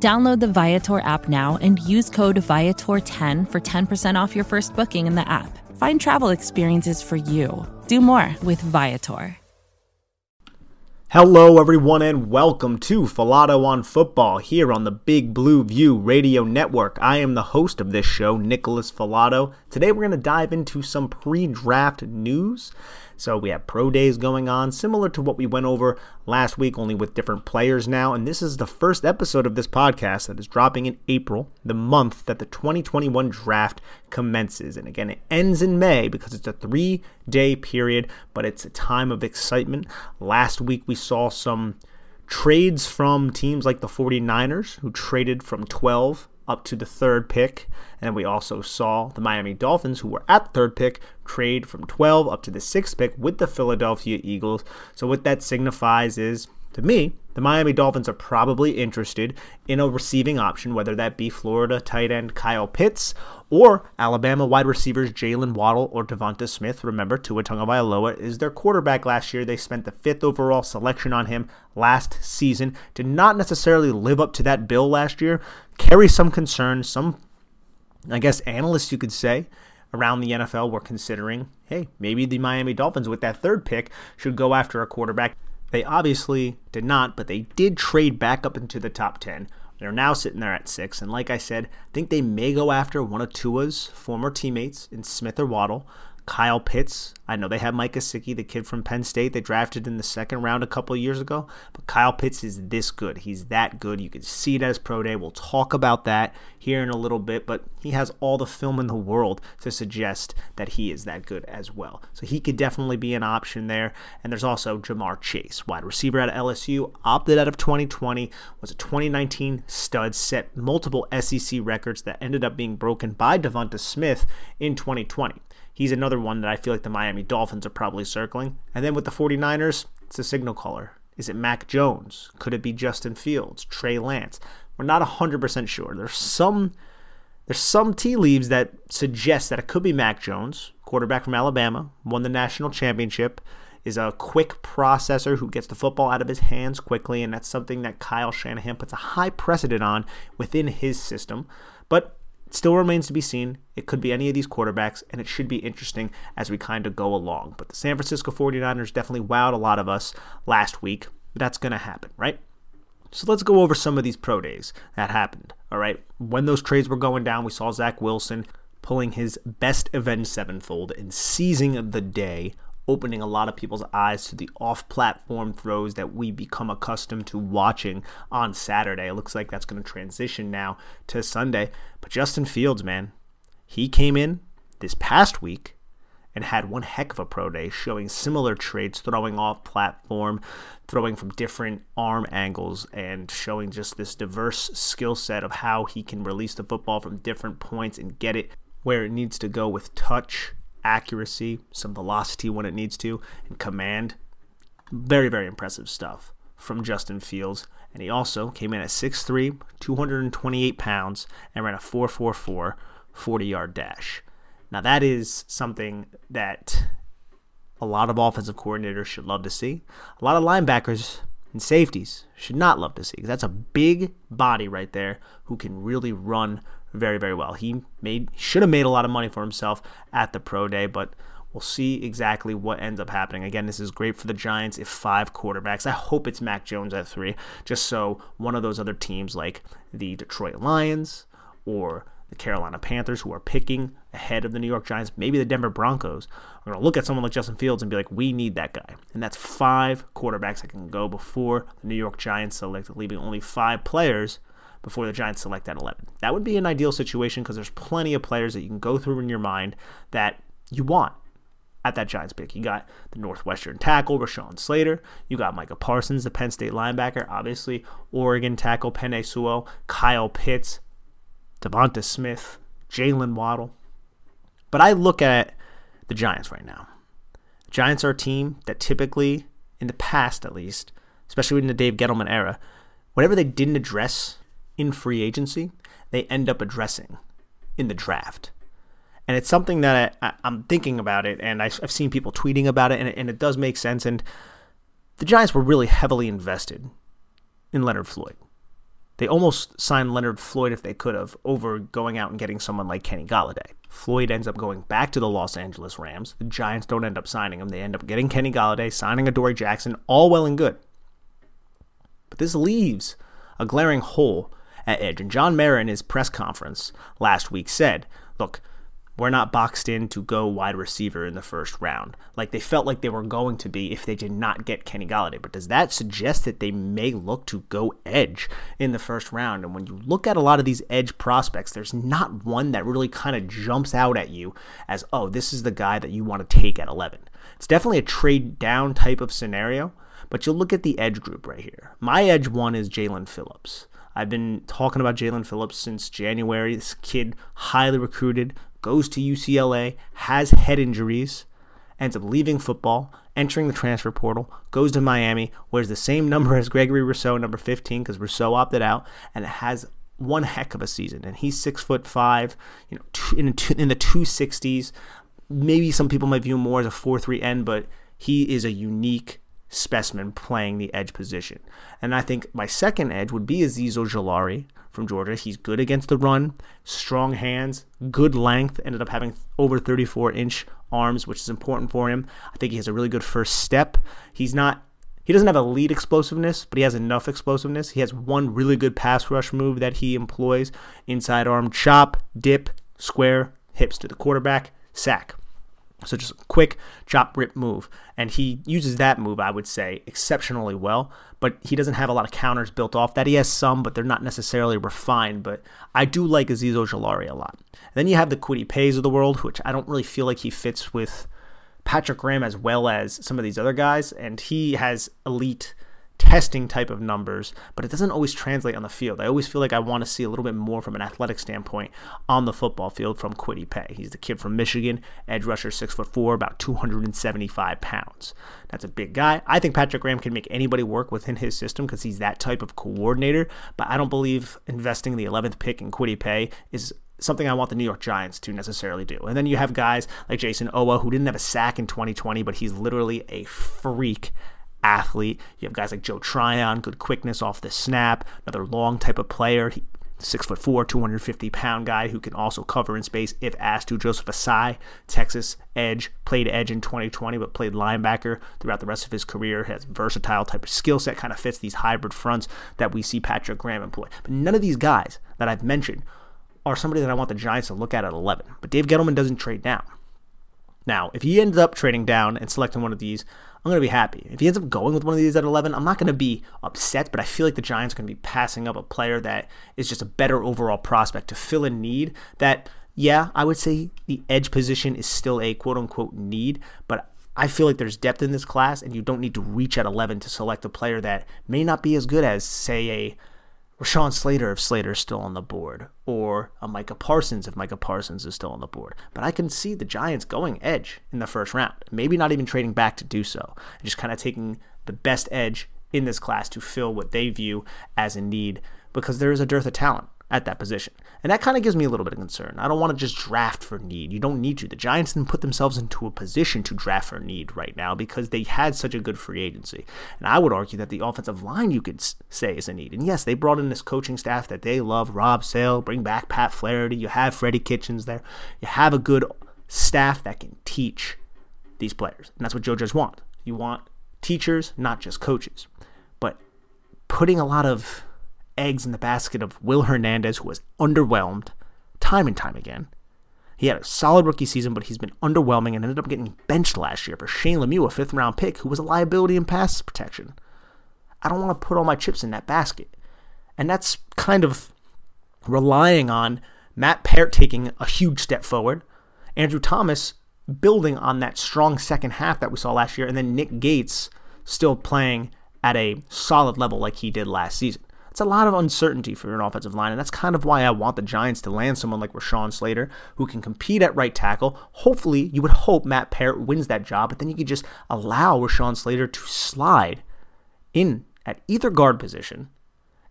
Download the Viator app now and use code Viator10 for 10% off your first booking in the app. Find travel experiences for you. Do more with Viator. Hello, everyone, and welcome to Filato on Football here on the Big Blue View Radio Network. I am the host of this show, Nicholas Filato. Today, we're going to dive into some pre draft news. So we have pro days going on, similar to what we went over last week, only with different players now. And this is the first episode of this podcast that is dropping in April, the month that the 2021 draft commences. And again, it ends in May because it's a three day period, but it's a time of excitement. Last week we saw some trades from teams like the 49ers, who traded from 12 up to the third pick. And we also saw the Miami Dolphins, who were at third pick, trade from 12 up to the sixth pick with the Philadelphia Eagles. So, what that signifies is, to me, the Miami Dolphins are probably interested in a receiving option, whether that be Florida tight end Kyle Pitts or Alabama wide receivers Jalen Waddle or Devonta Smith. Remember, Tua Tagovailoa is their quarterback last year. They spent the fifth overall selection on him last season. Did not necessarily live up to that bill last year. Carry some concern. Some, I guess, analysts you could say around the NFL were considering, hey, maybe the Miami Dolphins with that third pick should go after a quarterback they obviously did not, but they did trade back up into the top 10. They're now sitting there at six. And like I said, I think they may go after one of Tua's former teammates in Smith or Waddle. Kyle Pitts. I know they have Mike Gesicki, the kid from Penn State they drafted in the second round a couple years ago, but Kyle Pitts is this good. He's that good. You can see it as pro day. We'll talk about that here in a little bit, but he has all the film in the world to suggest that he is that good as well. So he could definitely be an option there. And there's also Ja'Marr Chase, wide receiver at LSU, opted out of 2020, was a 2019 stud, set multiple SEC records that ended up being broken by Devonta Smith in 2020. He's another one that I feel like the Miami Dolphins are probably circling. And then with the 49ers, it's a signal caller. Is it Mac Jones? Could it be Justin Fields? Trey Lance? We're not 100% sure. There's some there's some tea leaves that suggest that it could be Mac Jones, quarterback from Alabama, won the national championship, is a quick processor who gets the football out of his hands quickly, and that's something that Kyle Shanahan puts a high precedent on within his system. But still remains to be seen. It could be any of these quarterbacks, and it should be interesting as we kind of go along. But the San Francisco 49ers definitely wowed a lot of us last week. That's going to happen, right? So let's go over some of these pro days that happened. All right. When those trades were going down, we saw Zach Wilson pulling his best avenged sevenfold and seizing the day opening a lot of people's eyes to the off platform throws that we become accustomed to watching on Saturday. It looks like that's going to transition now to Sunday. But Justin Fields, man, he came in this past week and had one heck of a pro day showing similar traits, throwing off platform, throwing from different arm angles, and showing just this diverse skill set of how he can release the football from different points and get it where it needs to go with touch accuracy, some velocity when it needs to, and command. Very, very impressive stuff from Justin Fields. And he also came in at 6'3, 228 pounds, and ran a 4'4'4 40 yard dash. Now, that is something that a lot of offensive coordinators should love to see. A lot of linebackers and safeties should not love to see because that's a big body right there who can really run very, very well. He made should have made a lot of money for himself at the pro day, but we'll see exactly what ends up happening. Again, this is great for the Giants if five quarterbacks. I hope it's Mac Jones at three, just so one of those other teams like the Detroit Lions or the Carolina Panthers, who are picking ahead of the New York Giants, maybe the Denver Broncos, are going to look at someone like Justin Fields and be like, we need that guy. And that's five quarterbacks that can go before the New York Giants select, leaving only five players before the Giants select at 11. That would be an ideal situation because there's plenty of players that you can go through in your mind that you want at that Giants pick. You got the Northwestern tackle, Rashawn Slater. You got Micah Parsons, the Penn State linebacker. Obviously, Oregon tackle, Penei Sewell, Kyle Pitts, Devonta Smith, Jalen Waddle. But I look at the Giants right now. The Giants are a team that typically, in the past at least, especially in the Dave Gettleman era, whatever they didn't address in free agency, they end up addressing in the draft. And it's something that I, am thinking about it, and I've, seen people tweeting about it, and it, and it does make sense. And the Giants were really heavily invested in Leonard Floyd. They almost signed Leonard Floyd if they could have over going out and getting someone like Kenny Golladay. Floyd ends up going back to the Los Angeles Rams. The Giants don't end up signing him. They end up getting Kenny Golladay, signing Adoree Jackson, all well and good. But this leaves a glaring hole at edge. And John Mara in his press conference last week said, look, we're not boxed in to go wide receiver in the first round, like they felt like they were going to be if they did not get Kenny Golladay. But does that suggest that they may look to go edge in the first round? And when you look at a lot of these edge prospects, there's not one that really kind of jumps out at you as, oh, this is the guy that you want to take at 11. It's definitely a trade down type of scenario, but you'll look at the edge group right here. My edge one is Jalen Phillips. I've been talking about Jalen Phillips since January. This kid, highly recruited, goes to UCLA, has head injuries, ends up leaving football, entering the transfer portal, goes to Miami, wears the same number as Gregory Rousseau, number 15, because Rousseau opted out, and has one heck of a season. And he's six foot five, you know, in, in the 260s. Maybe some people might view him more as a 4 3 end, but he is a unique specimen playing the edge position. And I think my second edge would be Azeez Ojulari, from Georgia. He's good against the run, strong hands, good length, ended up having over 34 inch arms, which is important for him. I think he has a really good first step. He's not he doesn't have elite explosiveness, but he has enough explosiveness. He has one really good pass rush move that he employs inside arm chop, dip, square, hips to the quarterback, sack. So just a quick chop rip move. And he uses that move, I would say, exceptionally well. But he doesn't have a lot of counters built off that. He has some, but they're not necessarily refined. But I do like Azeez Ojulari a lot. And then you have the Kwity Paye's of the world, which I don't really feel like he fits with Patrick Graham as well as some of these other guys. And he has elite testing type of numbers, but it doesn't always translate on the field. I always feel like I want to see a little bit more from an athletic standpoint on the football field from Kwity Paye. He's the kid from Michigan, edge rusher, six foot four, about 275 pounds. That's a big guy. I think Patrick Graham can make anybody work within his system because he's that type of coordinator, but I don't believe investing the 11th pick in Kwity Paye is something I want the New York Giants to necessarily do. And then you have guys like Jayson Oweh, who didn't have a sack in 2020, but he's literally a freak athlete. You have guys like Joe Tryon, good quickness off the snap, another long type of player. He, six foot four, 250 pound guy who can also cover in space if asked to. Joseph Ossai, Texas edge, played edge in 2020, but played linebacker throughout the rest of his career. Has versatile type of skill set, kind of fits these hybrid fronts that we see Patrick Graham employ. But none of these guys that I've mentioned are somebody that I want the Giants to look at at 11. But Dave Gettleman doesn't trade down. Now, if he ends up trading down and selecting one of these, I'm going to be happy. If he ends up going with one of these at 11, I'm not going to be upset, but I feel like the Giants are going to be passing up a player that is just a better overall prospect to fill a need that, yeah, I would say the edge position is still a quote unquote need, but I feel like there's depth in this class, and you don't need to reach at 11 to select a player that may not be as good as, say, a Rashawn Slater if Slater's still on the board, or a Micah Parsons if Micah Parsons is still on the board. But I can see the Giants going edge in the first round, maybe not even trading back to do so, just kind of taking the best edge in this class to fill what they view as a need. Because there is a dearth of talent at that position. And that kind of gives me a little bit of concern. I don't want to just draft for need. You don't need to. The Giants didn't put themselves into a position to draft for need right now because they had such a good free agency. And I would argue that the offensive line you could say is a need. And yes, they brought in this coaching staff that they love. Rob Sale, bring back Pat Flaherty. You have Freddie Kitchens there. You have a good staff that can teach these players. And that's what Joe Judge wants. You want teachers, not just coaches. But putting a lot of eggs in the basket of Will Hernandez, who was underwhelmed time and time again. He had a solid rookie season, but he's been underwhelming and ended up getting benched last year for Shane Lemieux, a fifth round pick, who was a liability in pass protection. I don't want to put all my chips in that basket. And that's kind of relying on Matt Peart taking a huge step forward, Andrew Thomas building on that strong second half that we saw last year, and then Nick Gates still playing at a solid level like he did last season. It's a lot of uncertainty for an offensive line, and that's kind of why I want the Giants to land someone like Rashawn Slater who can compete at right tackle. Hopefully, you would hope Matt Peart wins that job, but then you could just allow Rashawn Slater to slide in at either guard position,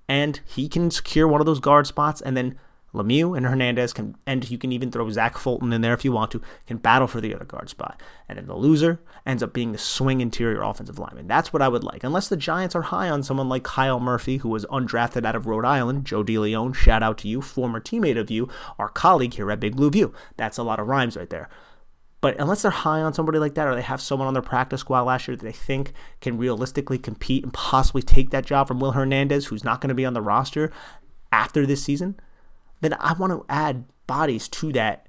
and he can secure one of those guard spots and then Lemieux and Hernandez can, and you can even throw Zach Fulton in there if you want to, can battle for the other guard spot. And then the loser ends up being the swing interior offensive lineman. That's what I would like. Unless the Giants are high on someone like Kyle Murphy, who was undrafted out of Rhode Island. Joe DeLeon, shout out to you, former teammate of you, our colleague here at Big Blue View. That's a lot of rhymes right there. But unless they're high on somebody like that, or they have someone on their practice squad last year that they think can realistically compete and possibly take that job from Will Hernandez, who's not going to be on the roster after this season, then I want to add bodies to that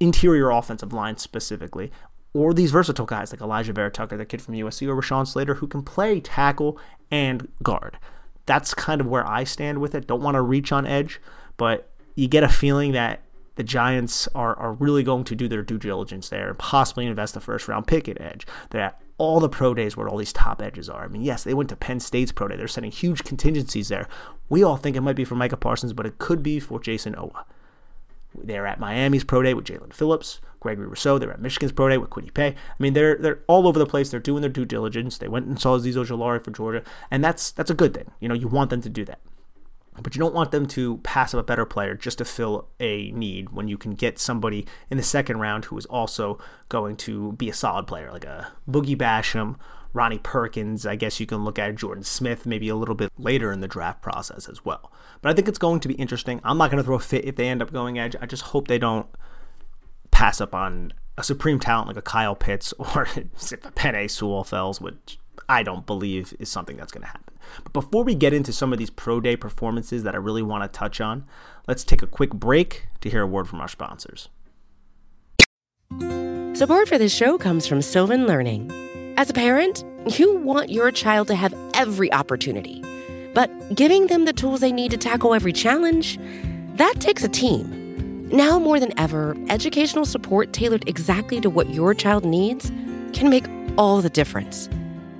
interior offensive line specifically. Or these versatile guys like Elijah Vera-Tucker, the kid from USC, or Rashawn Slater, who can play tackle and guard. That's kind of where I stand with it. Don't want to reach on edge, but you get a feeling that the Giants are, are really going to do their due diligence there and possibly invest a first round pick at edge. They're at all the pro days where all these top edges are. I mean, yes, they went to Penn State's pro day. They're sending huge contingencies there. We all think it might be for Micah Parsons, but it could be for Jayson Oweh. They're at Miami's pro day with Jalen Phillips, Gregory Rousseau. They're at Michigan's pro day with Kwity Paye. I mean, they're they're all over the place. They're doing their due diligence. They went and saw Azeez Ojulari for Georgia, and that's that's a good thing. You know, you want them to do that but you don't want them to pass up a better player just to fill a need when you can get somebody in the second round who is also going to be a solid player, like a Boogie Basham, Ronnie Perkins. I guess you can look at Jordan Smith maybe a little bit later in the draft process as well. But I think it's going to be interesting. I'm not going to throw a fit if they end up going edge. I just hope they don't pass up on a supreme talent like a Kyle Pitts or a Penei Sewell Fells, which I don't believe is something that's going to happen. But before we get into some of these pro day performances that I really want to touch on, let's take a quick break to hear a word from our sponsors. Support for this show comes from Sylvan Learning. As a parent, you want your child to have every opportunity, but giving them the tools they need to tackle every challenge, that takes a team. Now more than ever, educational support tailored exactly to what your child needs can make all the difference.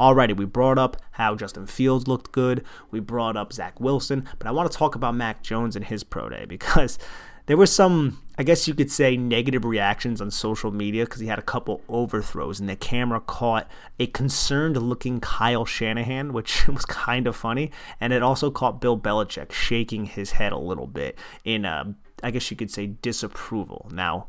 Alrighty, we brought up how Justin Fields looked good. We brought up Zach Wilson, but I want to talk about Mac Jones and his pro day because there were some, I guess you could say, negative reactions on social media because he had a couple overthrows and the camera caught a concerned looking Kyle Shanahan, which was kind of funny. And it also caught Bill Belichick shaking his head a little bit in, uh, I guess you could say, disapproval. Now,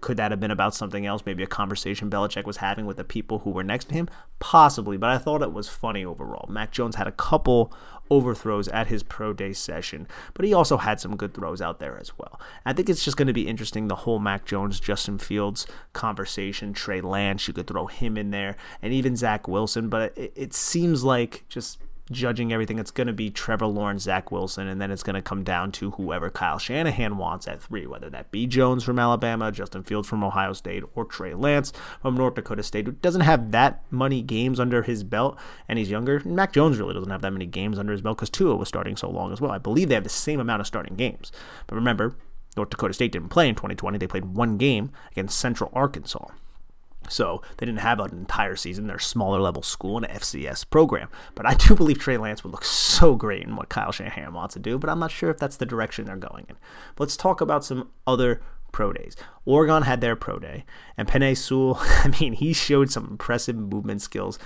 could that have been about something else? Maybe a conversation Belichick was having with the people who were next to him? Possibly, but I thought it was funny overall. Mac Jones had a couple overthrows at his pro day session, but he also had some good throws out there as well. I think it's just going to be interesting the whole Mac Jones, Justin Fields conversation. Trey Lance, you could throw him in there, and even Zach Wilson, but it, it seems like just judging everything, it's going to be Trevor Lawrence, Zach Wilson, and then it's going to come down to whoever Kyle Shanahan wants at three, whether that be Jones from Alabama, Justin Fields from Ohio State, or Trey Lance from North Dakota State, who doesn't have that many games under his belt, and he's younger. Mac Jones really doesn't have that many games under his belt because Tua was starting so long as well. I believe they have the same amount of starting games. But remember, North Dakota State didn't play in 2020. They played one game against Central Arkansas. So they didn't have an entire season. They're a smaller level school and an FCS program. But I do believe Trey Lance would look so great in what Kyle Shanahan wants to do, but I'm not sure if that's the direction they're going in. But let's talk about some other pro days. Oregon had their pro day, and Penei Sewell, I mean, he showed some impressive movement skills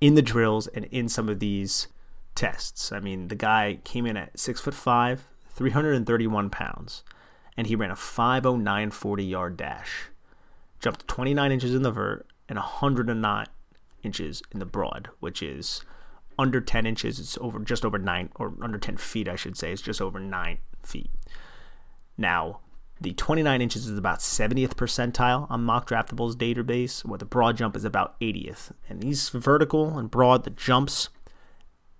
in the drills and in some of these tests. I mean, the guy came in at six foot five, 331 pounds and he ran a 509 40 yard dash. Jumped 29 inches in the vert and 109 inches in the broad, which is under 10 inches. It's over just over 9 or under 10 feet, I should say. It's just over 9 feet. Now, the 29 inches is about 70th percentile on MockDraftable's database, where the broad jump is about 80th. And these vertical and broad, the jumps,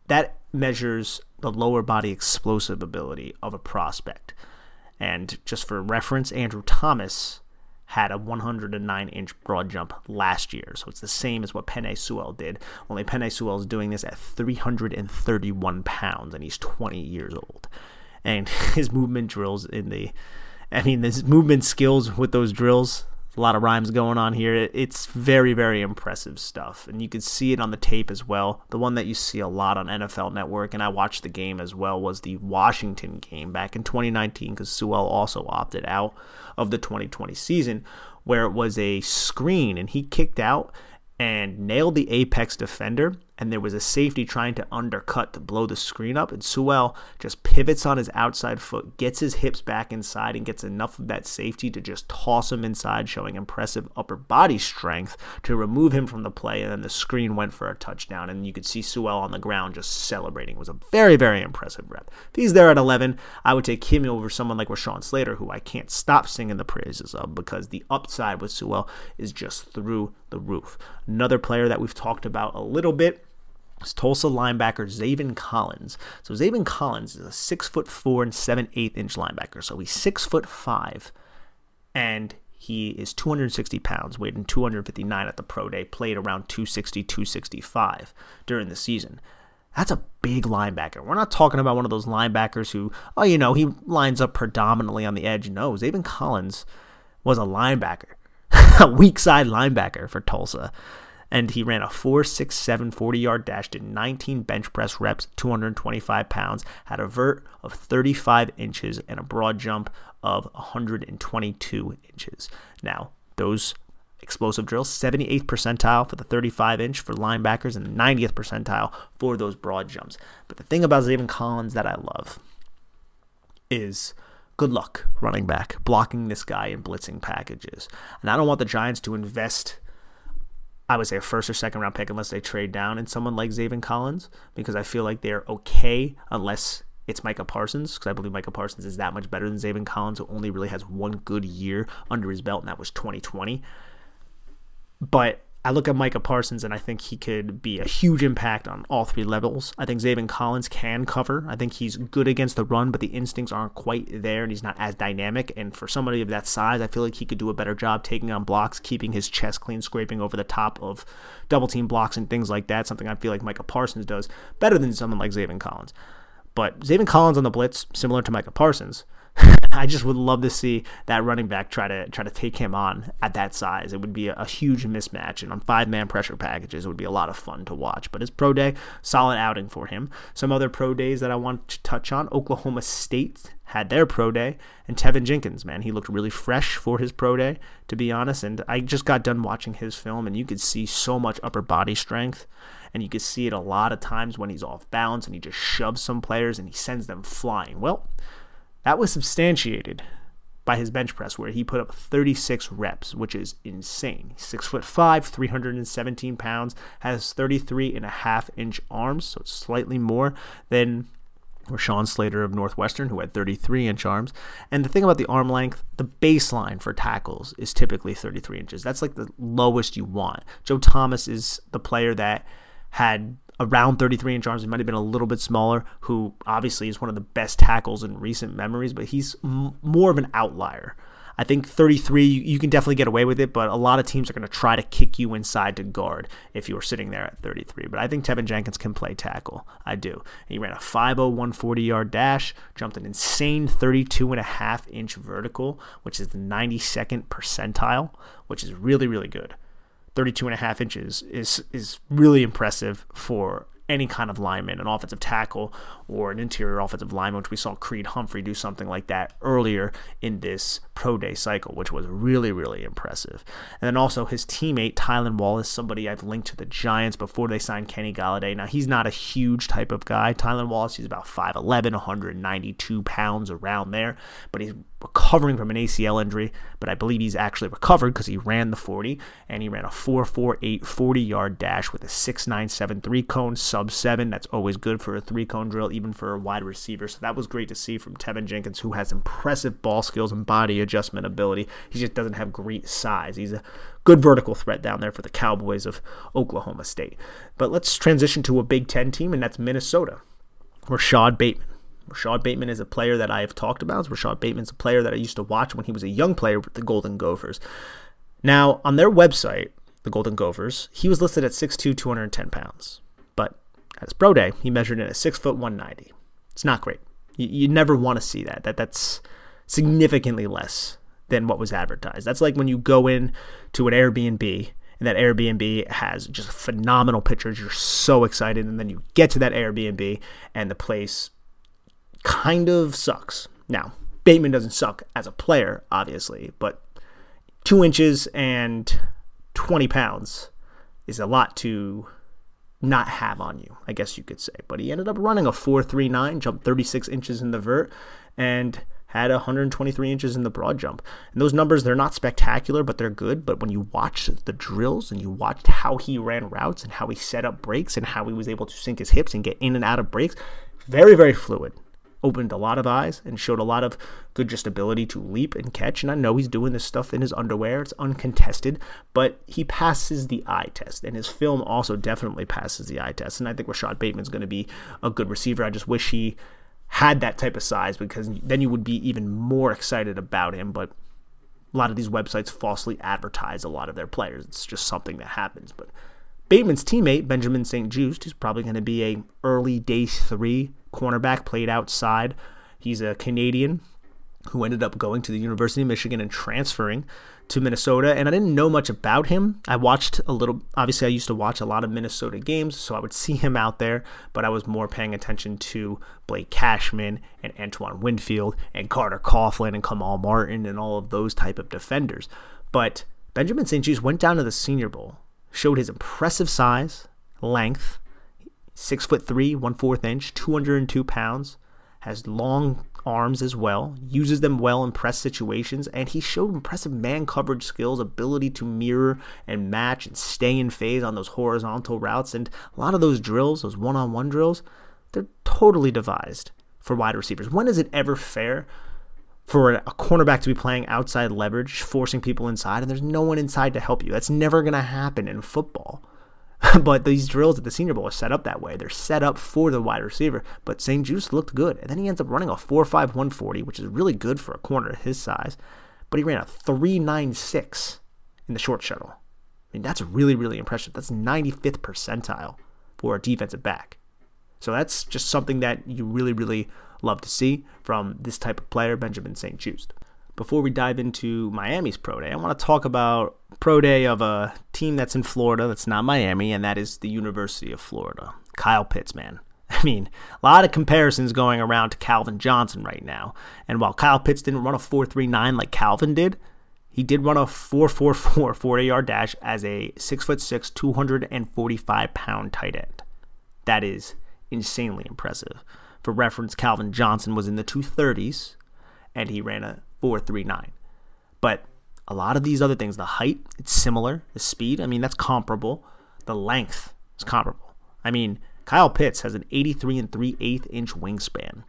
that measures the lower body explosive ability of a prospect. And just for reference, Andrew Thomas had a 109 inch broad jump last year. So it's the same as what Penei Sewell did. Only Penei Sewell is doing this at 331 pounds and he's 20 years old. And his movement drills in the I mean, this movement skills with those drills, a lot of rhymes going on here. It's very, very impressive stuff. And you can see it on the tape as well. The one that you see a lot on NFL Network, and I watched the game as well, was the Washington game back in 2019 because Sewell also opted out of the 2020 season, where it was a screen and he kicked out and nailed the apex defender and there was a safety trying to undercut to blow the screen up. And Sewell just pivots on his outside foot, gets his hips back inside, and gets enough of that safety to just toss him inside, showing impressive upper body strength to remove him from the play. And then the screen went for a touchdown. And you could see Sewell on the ground just celebrating. It was a very, very impressive rep. If he's there at 11, I would take him over someone like Rashawn Slater, who I can't stop singing the praises of because the upside with Sewell is just through the roof. Another player that we've talked about a little bit Tulsa linebacker Zaven Collins. So Zaven Collins is a six foot four and seven eighth inch linebacker. So he's six foot five, and he is 260 pounds, weighed in 259 at the pro day, played around 260, 265 during the season. That's a big linebacker. We're not talking about one of those linebackers who, oh, you know, he lines up predominantly on the edge. No, Zaven Collins was a linebacker, a weak side linebacker for Tulsa and he ran a 4.67 40 yard dash, did 19 bench press reps, 225 pounds, had a vert of 35 inches, and a broad jump of 122 inches. Now, those explosive drills, 78th percentile for the 35 inch for linebackers and 90th percentile for those broad jumps. But the thing about Zaven Collins that I love is good luck running back, blocking this guy in blitzing packages. And I don't want the Giants to invest I would say a first or second round pick unless they trade down in someone like Zaven Collins because I feel like they're okay unless it's Micah Parsons because I believe Micah Parsons is that much better than Zaven Collins who only really has one good year under his belt and that was 2020. But I look at Micah Parsons and I think he could be a huge impact on all three levels. I think Zaven Collins can cover. I think he's good against the run, but the instincts aren't quite there and he's not as dynamic. And for somebody of that size, I feel like he could do a better job taking on blocks, keeping his chest clean, scraping over the top of double team blocks and things like that. Something I feel like Micah Parsons does better than someone like Zaven Collins. But Zaven Collins on the blitz, similar to Micah Parsons, I just would love to see that running back try to try to take him on at that size. It would be a, a huge mismatch, and on five man pressure packages, it would be a lot of fun to watch. But his pro day, solid outing for him. Some other pro days that I want to touch on: Oklahoma State had their pro day, and Teven Jenkins, man, he looked really fresh for his pro day, to be honest. And I just got done watching his film, and you could see so much upper body strength and you can see it a lot of times when he's off balance and he just shoves some players and he sends them flying. Well, that was substantiated by his bench press, where he put up 36 reps, which is insane. Six foot five, 317 pounds, has 33 and a half inch arms, so slightly more than Rashawn Slater of Northwestern, who had 33 inch arms. And the thing about the arm length, the baseline for tackles is typically 33 inches. That's like the lowest you want. Joe Thomas is the player that had around 33 inch arms. He might have been a little bit smaller, who obviously is one of the best tackles in recent memories, but he's m- more of an outlier. I think 33, you can definitely get away with it, but a lot of teams are going to try to kick you inside to guard if you were sitting there at 33. But I think Teven Jenkins can play tackle. I do. He ran a 5.01 yard dash, jumped an insane 32 and a half inch vertical, which is the 92nd percentile, which is really, really good. 32 and a half inches is is really impressive for any kind of lineman, an offensive tackle or an interior offensive lineman, which we saw Creed Humphrey do something like that earlier in this pro day cycle, which was really, really impressive. And then also his teammate, Tylan Wallace, somebody I've linked to the Giants before they signed Kenny Golladay. Now, he's not a huge type of guy. Tylan Wallace, he's about 5'11, 192 pounds around there, but he's recovering from an ACL injury, but I believe he's actually recovered because he ran the 40 and he ran a 4.48 40 yard dash with a 6.97 three cone sub seven. That's always good for a three cone drill, even for a wide receiver. So that was great to see from Tevin Jenkins, who has impressive ball skills and body adjustment ability. He just doesn't have great size. He's a good vertical threat down there for the Cowboys of Oklahoma State. But let's transition to a Big Ten team, and that's Minnesota. Rashod Bateman. Rashod Bateman is a player that I have talked about. Rashod Bateman's a player that I used to watch when he was a young player with the Golden Gophers. Now, on their website, the Golden Gophers, he was listed at 6'2", 210 pounds. But at his pro day, he measured in at 6 foot 190. It's not great. You, you never want to see that. That That's significantly less than what was advertised. That's like when you go in to an Airbnb and that Airbnb has just phenomenal pictures. You're so excited, and then you get to that Airbnb and the place kind of sucks. Now, Bateman doesn't suck as a player, obviously, but two inches and 20 pounds is a lot to not have on you, I guess you could say. But he ended up running a 4.39, jumped 36 inches in the vert, and had 123 inches in the broad jump. And those numbers, they're not spectacular, but they're good. But when you watch the drills and you watched how he ran routes and how he set up breaks and how he was able to sink his hips and get in and out of breaks, very, very fluid. Opened a lot of eyes and showed a lot of good just ability to leap and catch. And I know he's doing this stuff in his underwear. It's uncontested, but he passes the eye test. And his film also definitely passes the eye test. And I think Rashod Bateman's going to be a good receiver. I just wish he had that type of size because then you would be even more excited about him. But a lot of these websites falsely advertise a lot of their players. It's just something that happens. But Bateman's teammate, Benjamin St-Juste, who's probably going to be a early day three cornerback, played outside. He's a Canadian who ended up going to the University of Michigan and transferring to Minnesota, and I didn't know much about him. I watched a little, obviously, I used to watch a lot of Minnesota games, so I would see him out there, but I was more paying attention to Blake Cashman and Antoine Winfield and Carter Coughlin and Kamal Martin and all of those type of defenders. But Benjamin St-Juste went down to the Senior Bowl, showed his impressive size, length, six foot three, one fourth inch, 202 pounds, has long arms as well, uses them well in press situations, and he showed impressive man coverage skills, ability to mirror and match and stay in phase on those horizontal routes. And a lot of those drills, those one on one drills, they're totally devised for wide receivers. When is it ever fair for a cornerback to be playing outside leverage, forcing people inside, and there's no one inside to help you? That's never going to happen in football. but these drills at the Senior Bowl are set up that way. They're set up for the wide receiver. But St-Juste looked good. And then he ends up running a 4.5 140, which is really good for a corner of his size. But he ran a 3.96 in the short shuttle. I mean, that's really, really impressive. That's 95th percentile for a defensive back. So that's just something that you really, really love to see from this type of player, Benjamin St-Juste before we dive into Miami's pro day, I want to talk about pro day of a team that's in Florida that's not Miami, and that is the University of Florida. Kyle Pitts, man. I mean, a lot of comparisons going around to Calvin Johnson right now. And while Kyle Pitts didn't run a 4.39 like Calvin did, he did run a 4.44 40 yard dash as a 6'6, 245 pound tight end. That is insanely impressive. For reference, Calvin Johnson was in the 230s and he ran a 439. But a lot of these other things, the height, it's similar. The speed, I mean, that's comparable. The length is comparable. I mean, Kyle Pitts has an 83 and 3 8 inch wingspan.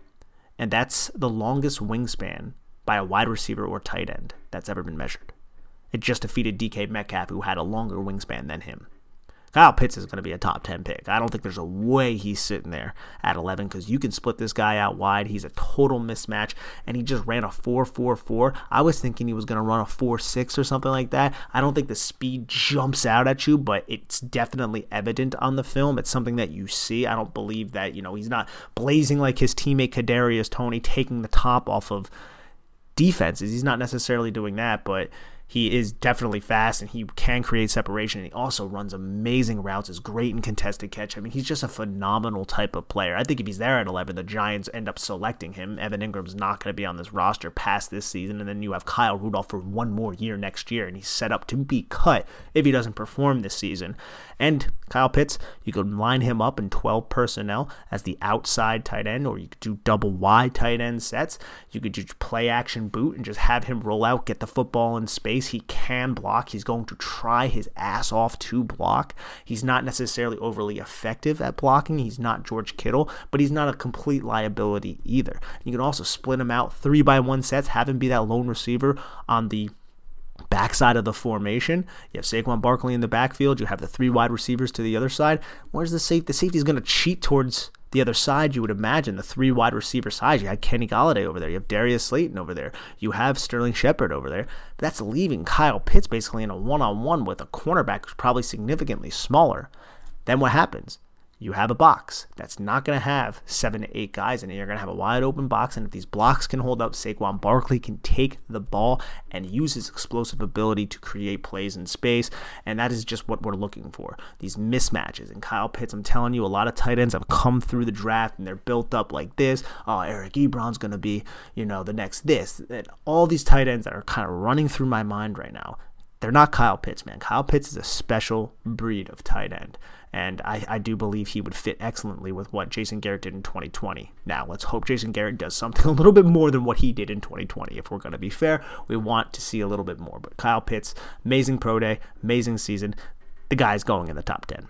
And that's the longest wingspan by a wide receiver or tight end that's ever been measured. It just defeated DK Metcalf, who had a longer wingspan than him. Kyle Pitts is going to be a top 10 pick. I don't think there's a way he's sitting there at 11 because you can split this guy out wide. He's a total mismatch, and he just ran a 4.44. I was thinking he was going to run a 4 6 or something like that. I don't think the speed jumps out at you, but it's definitely evident on the film. It's something that you see. I don't believe that, you know, he's not blazing like his teammate Kadarius Toney, taking the top off of defenses. He's not necessarily doing that, but he is definitely fast and he can create separation. And he also runs amazing routes, is great in contested catch. I mean, he's just a phenomenal type of player. I think if he's there at 11, the Giants end up selecting him. Evan Engram's not going to be on this roster past this season. And then you have Kyle Rudolph for one more year next year. And he's set up to be cut if he doesn't perform this season. And Kyle Pitts, you could line him up in 12 personnel as the outside tight end, or you could do double wide tight end sets. You could just play action boot and just have him roll out, get the football in space. He can block. He's going to try his ass off to block. He's not necessarily overly effective at blocking. He's not George Kittle, but he's not a complete liability either. You can also split him out three by one sets, have him be that lone receiver on the backside of the formation. You have Saquon Barkley in the backfield. You have the three wide receivers to the other side. Where's the safe? The safety is going to cheat towards the other side. You would imagine the three wide receiver side. You had Kenny Golladay over there. You have Darius Slayton over there. You have Sterling Shepard over there. That's leaving Kyle Pitts basically in a one-on-one with a cornerback who's probably significantly smaller. Then what happens? You have a box that's not going to have seven to eight guys in it. You're going to have a wide open box, and if these blocks can hold up, Saquon Barkley can take the ball and use his explosive ability to create plays in space, and that is just what we're looking for. These mismatches. And Kyle Pitts, I'm telling you, a lot of tight ends have come through the draft and they're built up like this. Oh, Eric Ebron's going to be, you know, the next this. And all these tight ends that are kind of running through my mind right now. They're not Kyle Pitts, man. Kyle Pitts is a special breed of tight end. And I, I do believe he would fit excellently with what Jason Garrett did in 2020. Now, let's hope Jason Garrett does something a little bit more than what he did in 2020. If we're going to be fair, we want to see a little bit more. But Kyle Pitts, amazing pro day, amazing season. The guy's going in the top 10.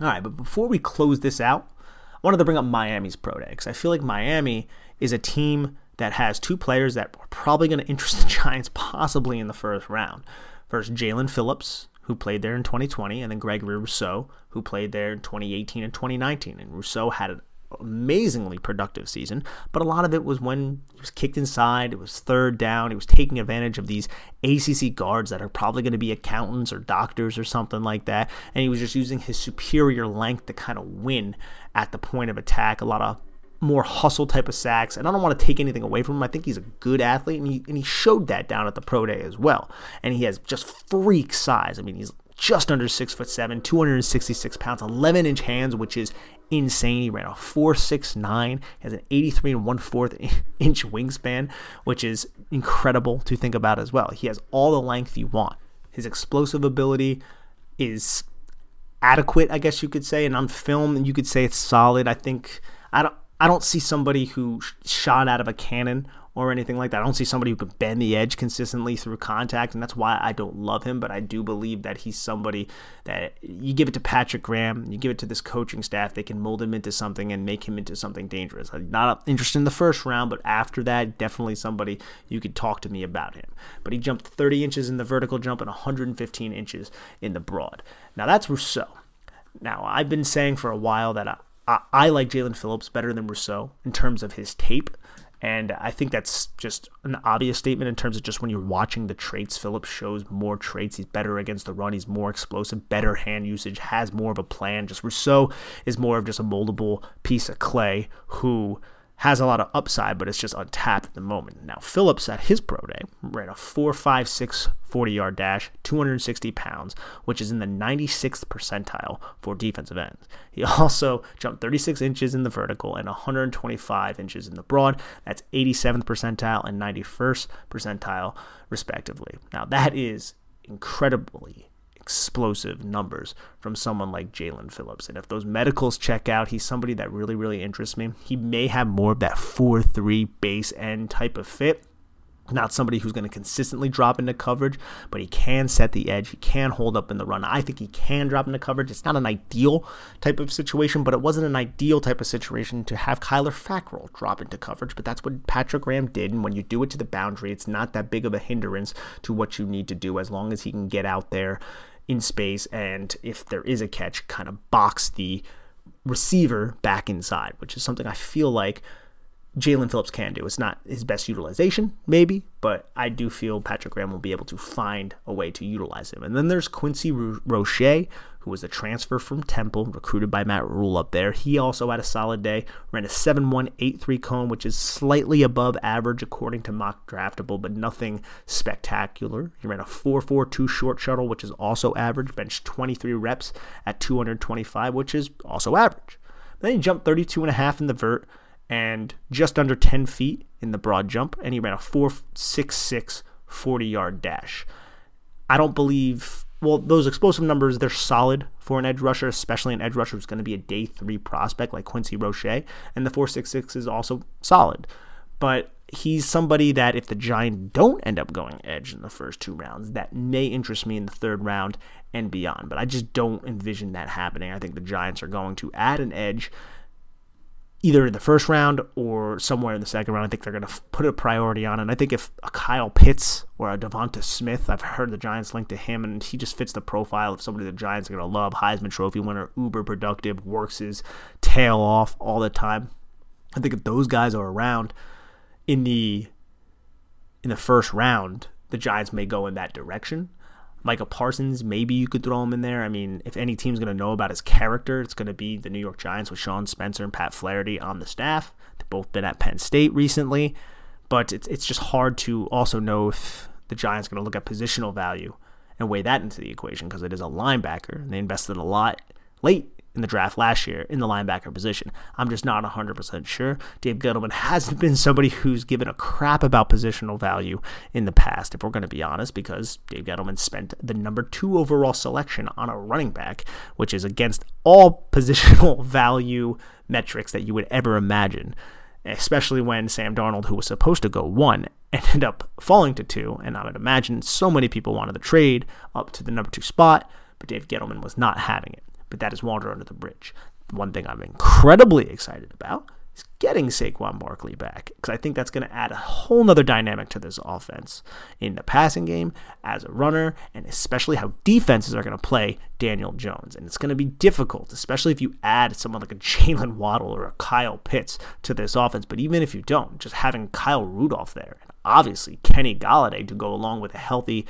All right, but before we close this out, I wanted to bring up Miami's pro day because I feel like Miami is a team that has two players that are probably going to interest the Giants possibly in the first round. First, Jalen Phillips, who played there in 2020, and then Gregory Rousseau, who played there in 2018 and 2019. And Rousseau had an amazingly productive season, but a lot of it was when he was kicked inside, it was third down, he was taking advantage of these ACC guards that are probably going to be accountants or doctors or something like that, and he was just using his superior length to kind of win at the point of attack. A lot of more hustle type of sacks. And I don't want to take anything away from him. I think he's a good athlete, and he, and he showed that down at the pro day as well. And he has just freak size. I mean, he's just under six foot seven, 266 pounds, 11 inch hands, which is insane. He ran a 4.69, has an 83 and one fourth inch wingspan, which is incredible to think about as well. He has all the length you want. His explosive ability is adequate, I guess you could say, and on film, you could say it's solid. I think I don't. I don't see somebody who shot out of a cannon or anything like that. I don't see somebody who could bend the edge consistently through contact, and that's why I don't love him. But I do believe that he's somebody that you give it to Patrick Graham, you give it to this coaching staff, they can mold him into something and make him into something dangerous. I'm not interested in the first round, but after that, definitely somebody you could talk to me about him. But he jumped 30 inches in the vertical jump and 115 inches in the broad. Now that's Rousseau. Now, I've been saying for a while that I, I, like Jalen Phillips better than Rousseau in terms of his tape. And I think that's just an obvious statement in terms of just when you're watching the traits. Phillips shows more traits. He's better against the run. He's more explosive, better hand usage, has more of a plan. Just Rousseau is more of just a moldable piece of clay who has a lot of upside, but it's just untapped at the moment. Now, Phillips at his pro day ran a 4.56 40 yard dash, 260 pounds, which is in the 96th percentile for defensive ends. He also jumped 36 inches in the vertical and 125 inches in the broad. That's 87th percentile and 91st percentile, respectively. Now, that is incredibly explosive numbers from someone like Jalen Phillips. And if those medicals check out, he's somebody that really, really interests me. He may have more of that 4 3 base end type of fit. Not somebody who's going to consistently drop into coverage, but he can set the edge. He can hold up in the run. I think he can drop into coverage. It's not an ideal type of situation, but it wasn't an ideal type of situation to have Kyler Fackrell drop into coverage. But that's what Patrick Graham did. And when you do it to the boundary, it's not that big of a hindrance to what you need to do as long as he can get out there in space and if there is a catch, kind of box the receiver back inside, which is something I feel like Jalen Phillips can do. It's not his best utilization, maybe, but I do feel Patrick Graham will be able to find a way to utilize him. And then there's Quincy Roche, who was a transfer from Temple, recruited by Matt Rhule up there. He also had a solid day, ran a 7.183 cone, which is slightly above average according to MockDraftable, but nothing spectacular. He ran a 4.42 short shuttle, which is also average, benched 23 reps at 225, which is also average. Then he jumped 32 and a half in the vert and just under 10 feet in the broad jump, and he ran a 4.66 40 yard dash. I don't believe well, those explosive numbers, they're solid for an edge rusher, especially an edge rusher who's going to be a day three prospect like Quincy Roche. And the 466 is also solid. But he's somebody that if the Giants don't end up going edge in the first two rounds, that may interest me in the third round and beyond. But I just don't envision that happening. I think the Giants are going to add an edge either in the first round or somewhere in the second round. I think they're going to put a priority on it. And I think if a Kyle Pitts or a Devonta Smith, I've heard the Giants linked to him, and he just fits the profile of somebody the Giants are going to love. Heisman Trophy winner, uber productive, works his tail off all the time. I think if those guys are around in the in the first round, the Giants may go in that direction. Micah Parsons, maybe you could throw him in there. I mean, if any team's going to know about his character, it's going to be the New York Giants with Sean Spencer and Pat Flaherty on the staff. They've both been at Penn State recently, but it's it's just hard to also know if the Giants are going to look at positional value and weigh that into the equation because it is a linebacker and they invested a lot late in the draft last year in the linebacker position. I'm just not 100% sure. Dave Gettleman hasn't been somebody who's given a crap about positional value in the past, if we're going to be honest, because Dave Gettleman spent the number two overall selection on a running back, which is against all positional value metrics that you would ever imagine. Especially when Sam Darnold, who was supposed to go one, ended up falling to two. And I would imagine so many people wanted the trade up to the number two spot, but Dave Gettleman was not having it but that is water under the bridge. One thing I'm incredibly excited about is getting Saquon Barkley back because I think that's going to add a whole nother dynamic to this offense in the passing game as a runner, and especially how defenses are going to play Daniel Jones. And it's going to be difficult, especially if you add someone like a Jaylen Waddle or a Kyle Pitts to this offense. But even if you don't, just having Kyle Rudolph there, and obviously Kenny Golladay to go along with a healthy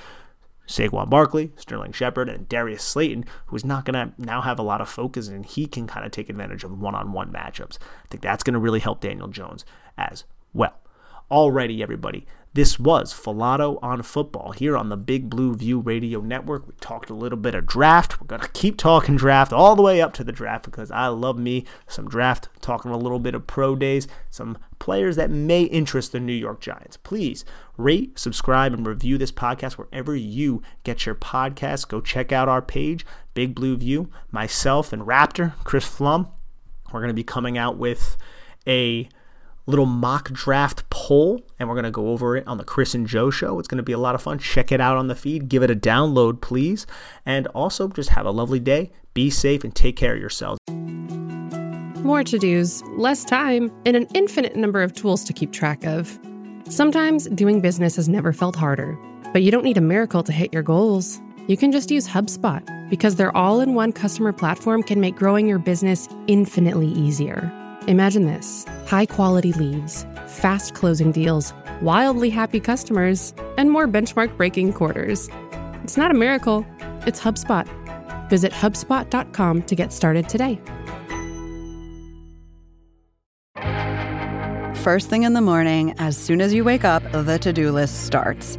Saquon Barkley, Sterling Shepard, and Darius Slayton, who's not going to now have a lot of focus and he can kind of take advantage of one on one matchups. I think that's going to really help Daniel Jones as well. Alrighty, everybody. This was Falato on Football here on the Big Blue View Radio Network. We talked a little bit of draft. We're going to keep talking draft all the way up to the draft because I love me some draft, talking a little bit of pro days, some players that may interest the New York Giants. Please rate, subscribe, and review this podcast wherever you get your podcasts. Go check out our page, Big Blue View. Myself and Raptor, Chris Pflum, we're going to be coming out with a little mock draft poll, and we're going to go over it on the Chris and Joe show. It's going to be a lot of fun. Check it out on the feed. Give it a download, please. And also, just have a lovely day. Be safe and take care of yourselves. More to dos, less time, and an infinite number of tools to keep track of. Sometimes doing business has never felt harder, but you don't need a miracle to hit your goals. You can just use HubSpot because their all in one customer platform can make growing your business infinitely easier. Imagine this high quality leads, fast closing deals, wildly happy customers, and more benchmark breaking quarters. It's not a miracle, it's HubSpot. Visit HubSpot.com to get started today. First thing in the morning, as soon as you wake up, the to do list starts.